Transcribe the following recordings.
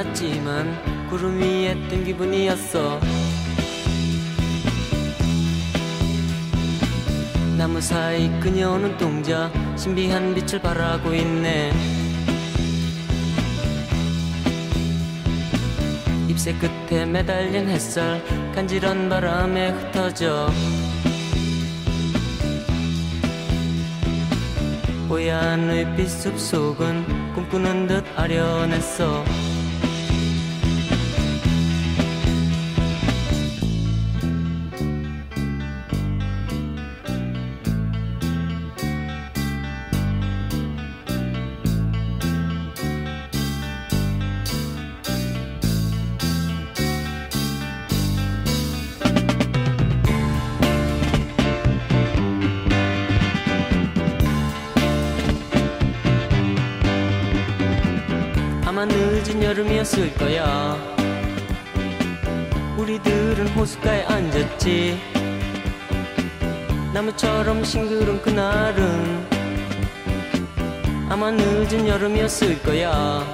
않았지만 구름 위에 뜬 기분이었어. 나무 사이 그녀는 동자 신비한 빛을 발하고 있네. 잎새 끝에 매달린 햇살 간지런 바람에 흩어져. 뽀얀 빛 숲속은 꿈꾸는 듯 아련했어 여름이었을 거야. 우리들은 호숫가에 앉았지. 나무처럼 싱그런 그날은 아마 늦은 여름이었을 거야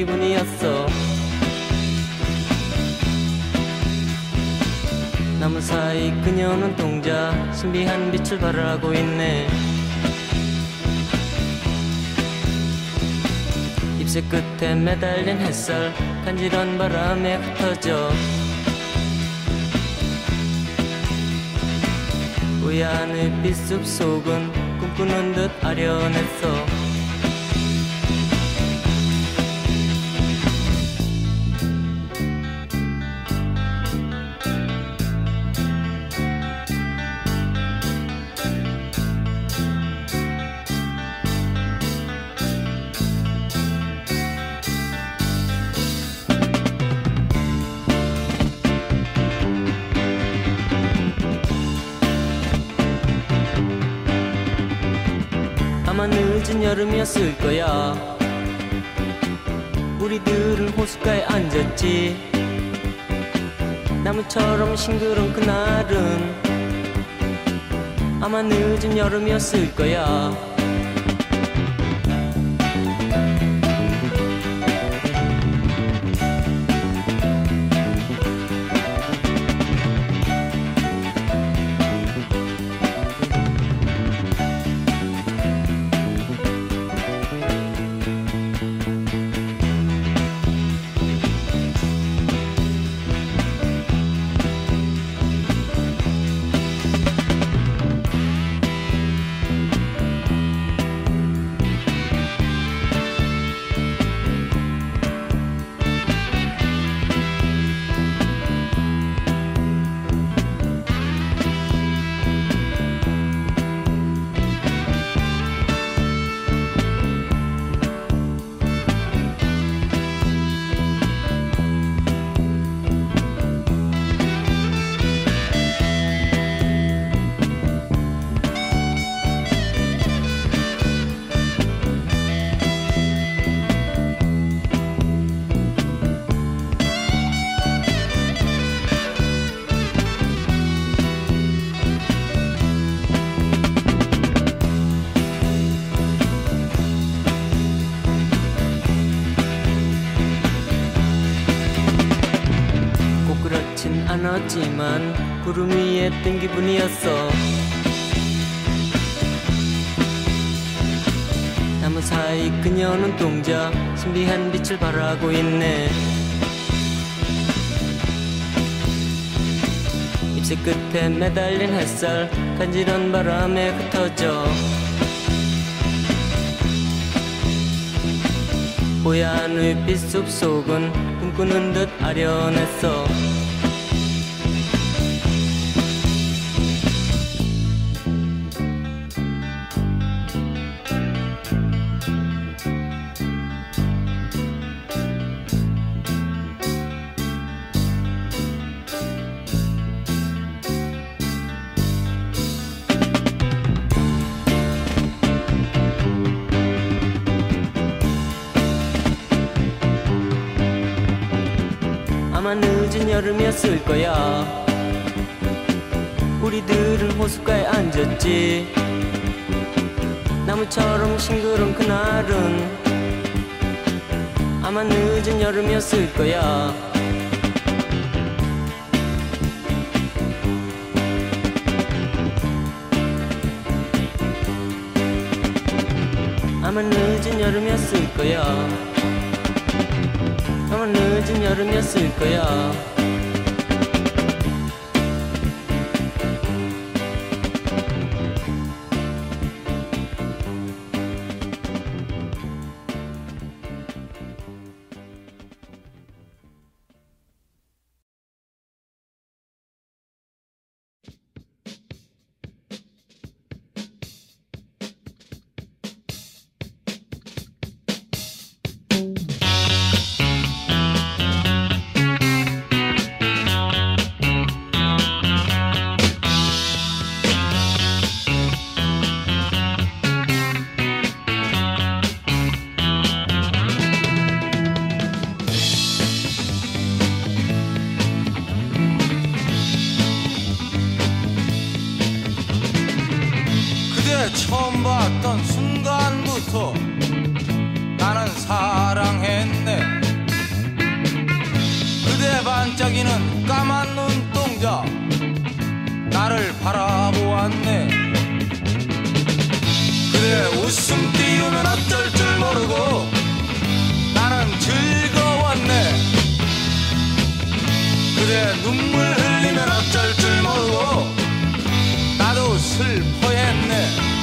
기분이었어. 나무 사이 그녀는 동자 신비한 빛을 발하고 있네. 잎새 끝에 매달린 햇살 간지런 바람에 흩어져. 우연의 빛숲 속은 꿈꾸는 듯 아련했어 여름이었을 거야. 우리들은 호숫가에 앉았지. 나무처럼 싱그런 그날은 아마 늦은 여름이었을 거야 뜬 기분이었어. 나무 사이 그녀는 동자 신비한 빛을 발하고 있네. 잎새 끝에 매달린 햇살 간지런 바람에 흩어져. 뽀얀 빛숲 속은 꿈꾸는 듯 아련했어 호숫가에 앉았지. 나무처럼 싱그러운 그날은 아마 늦은 여름이었을 거야. 아마 늦은 여름이었을 거야. 아마 늦은 여름이었을 거야 반짝이는 까만 눈동자. 나를 바라보았네. 그대 웃음 띄우면 어쩔 줄 모르고 나는 즐거웠네. 그대 눈물 흘리면 어쩔 줄 모르고 나도 슬퍼했네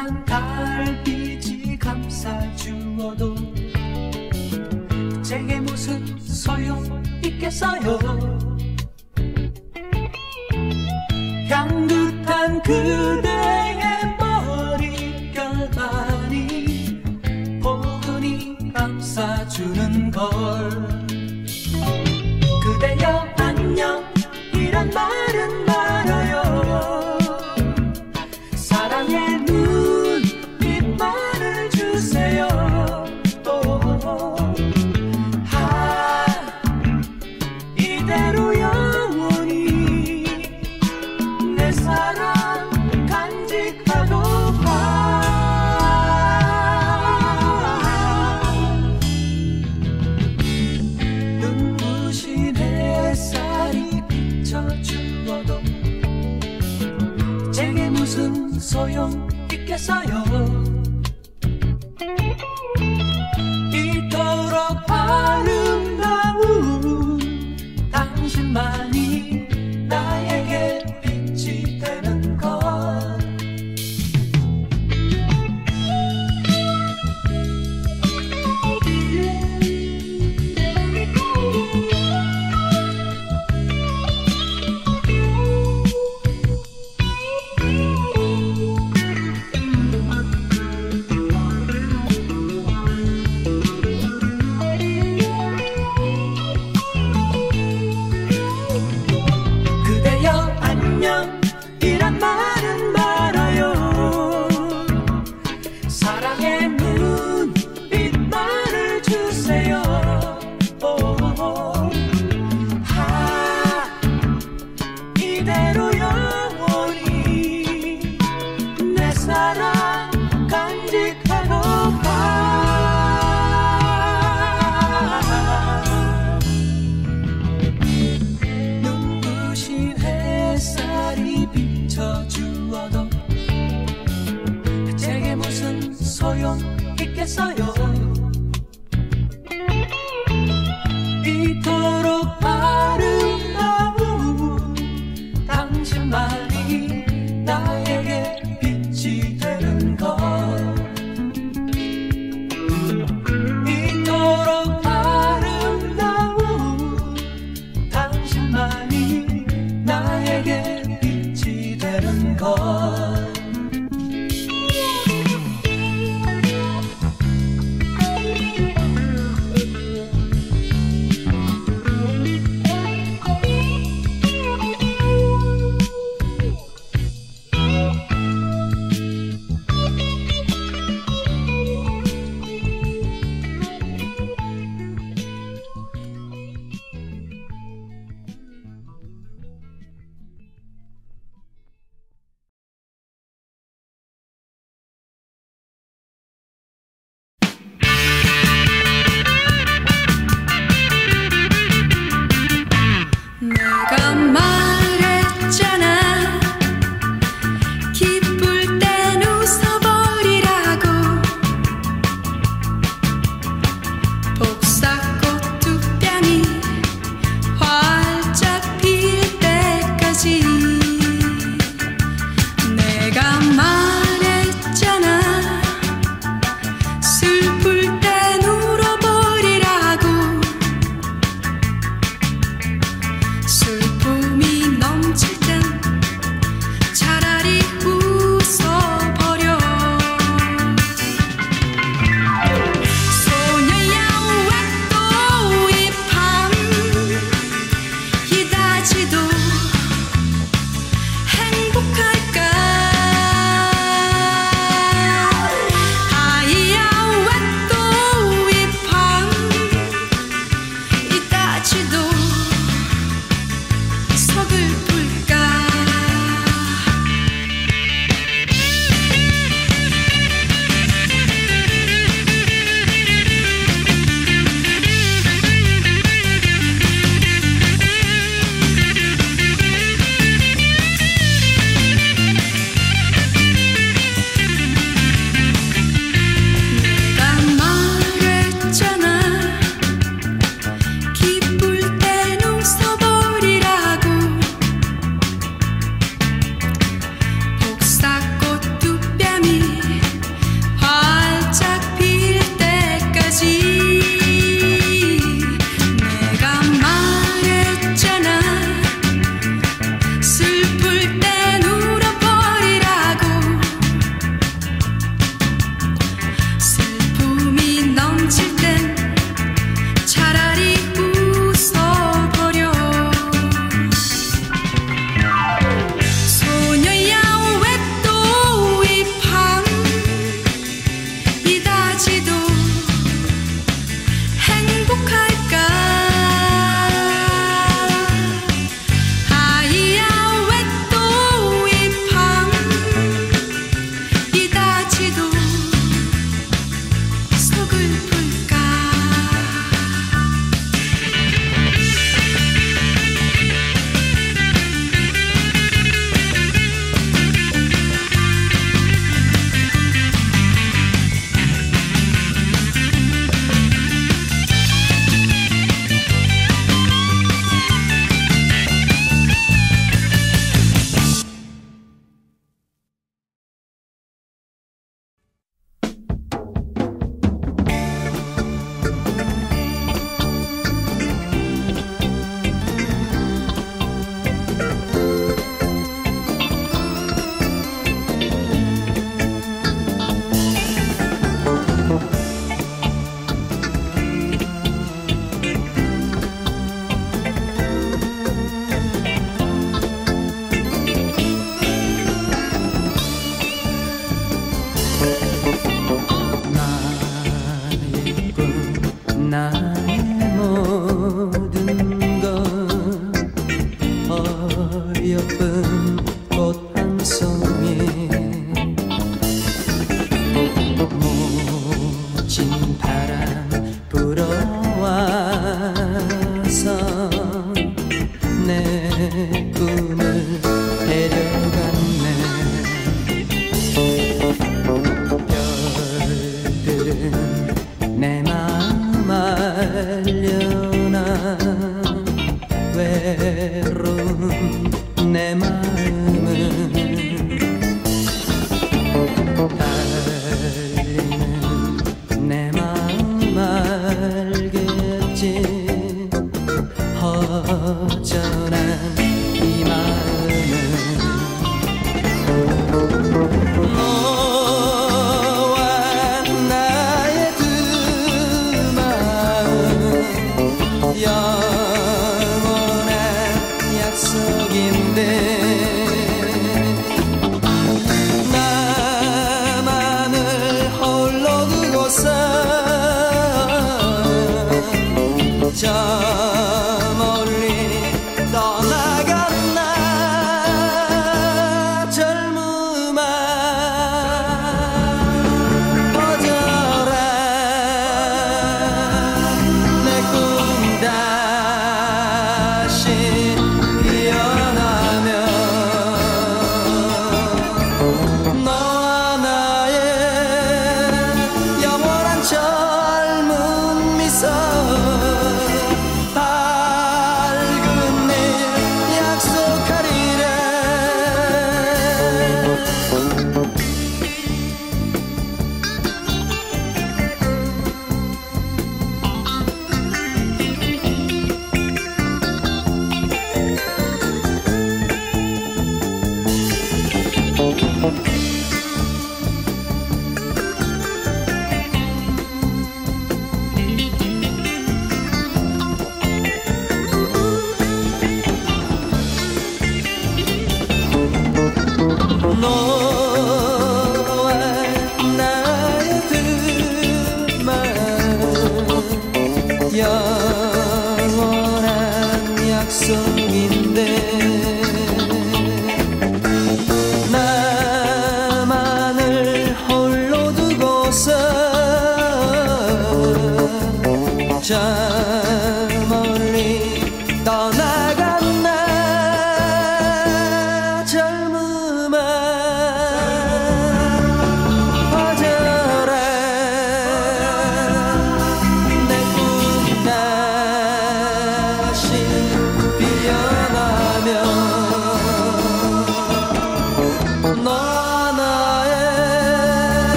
찬 달빛이 감싸주어도 제게 무슨 소용 있겠어요? 향긋한 그대 비춰주어도 제게 무슨 소용 있겠어요?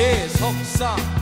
제 석상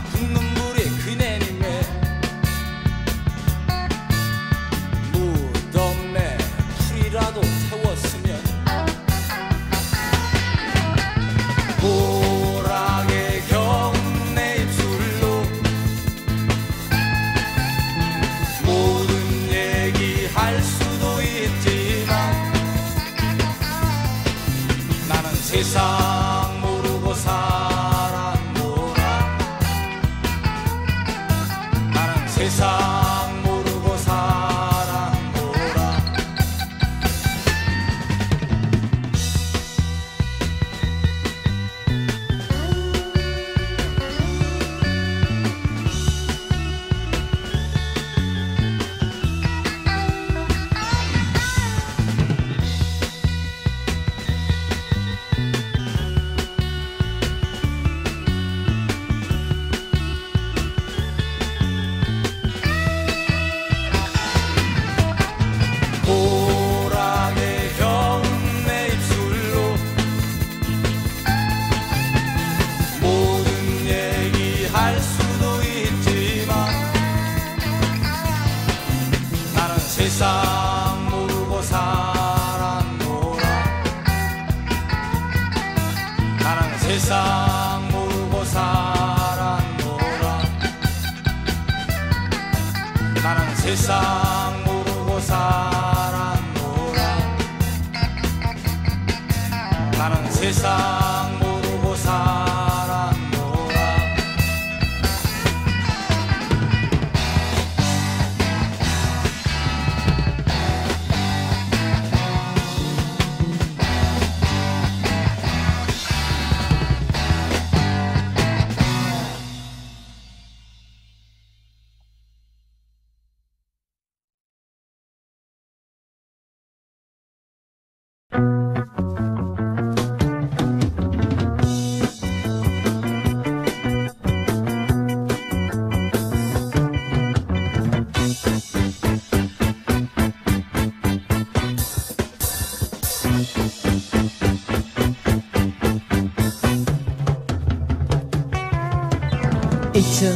잊자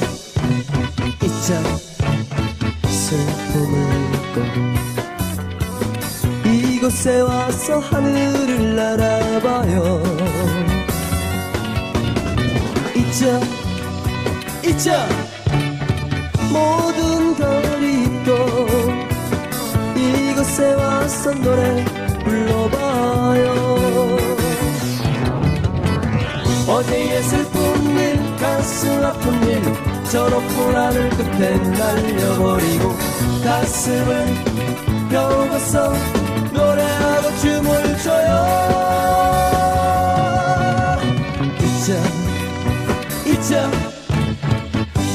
잊자 슬픔을 이곳에 와서 하늘을 날아봐요. 잊자 잊자 모든 걸 잊고 이곳에 와서 노래 불러봐요. 어제의 일 가슴 아픈 일저 높은 하늘 끝에 날려버리고 가슴을 펴고서 노래하고 춤을 춰요. 잊자 잊자.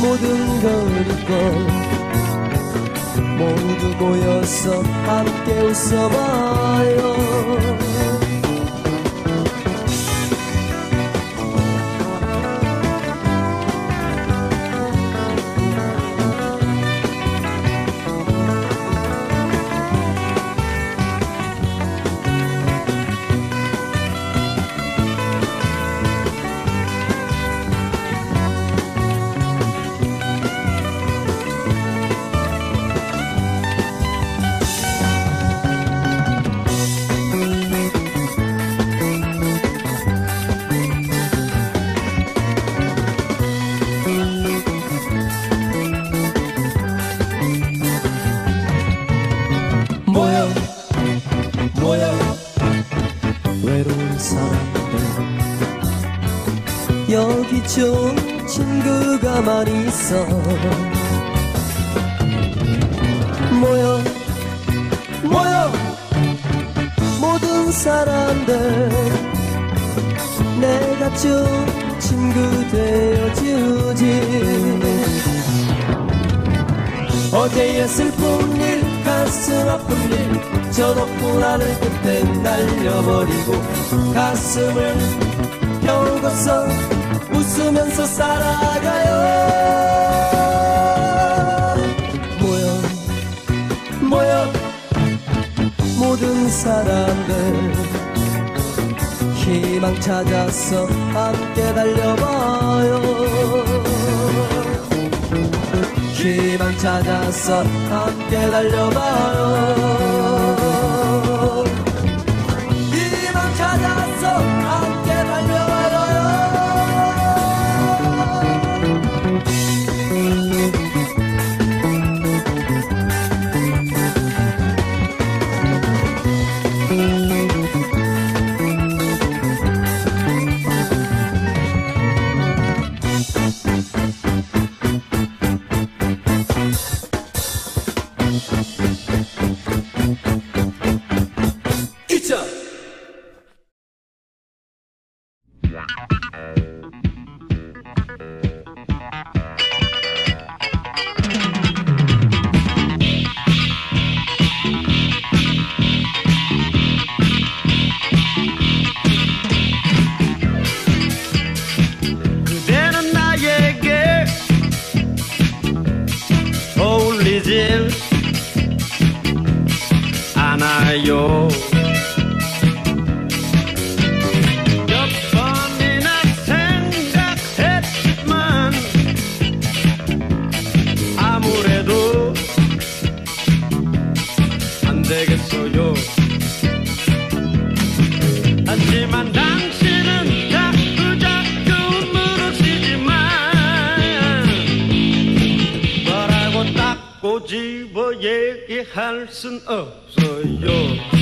모든 걸 잊고 모두 모여서 함께 웃어봐요 여기 좋은 친구가 많이 있어. 모여 모여 모든 사람들. 내가 좋은 친구 되어주지. 어제의 슬픈 일 가슴 아픈 일 저 높은 하늘 끝에 날려버리고 가슴을 펴고서 웃으면서 살아가요. 모여 모여 모든 사람들. 희망 찾아서 함께 달려봐요. 희망 찾아서 함께 달려봐요 집어 얘기할 순 없어요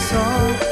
So.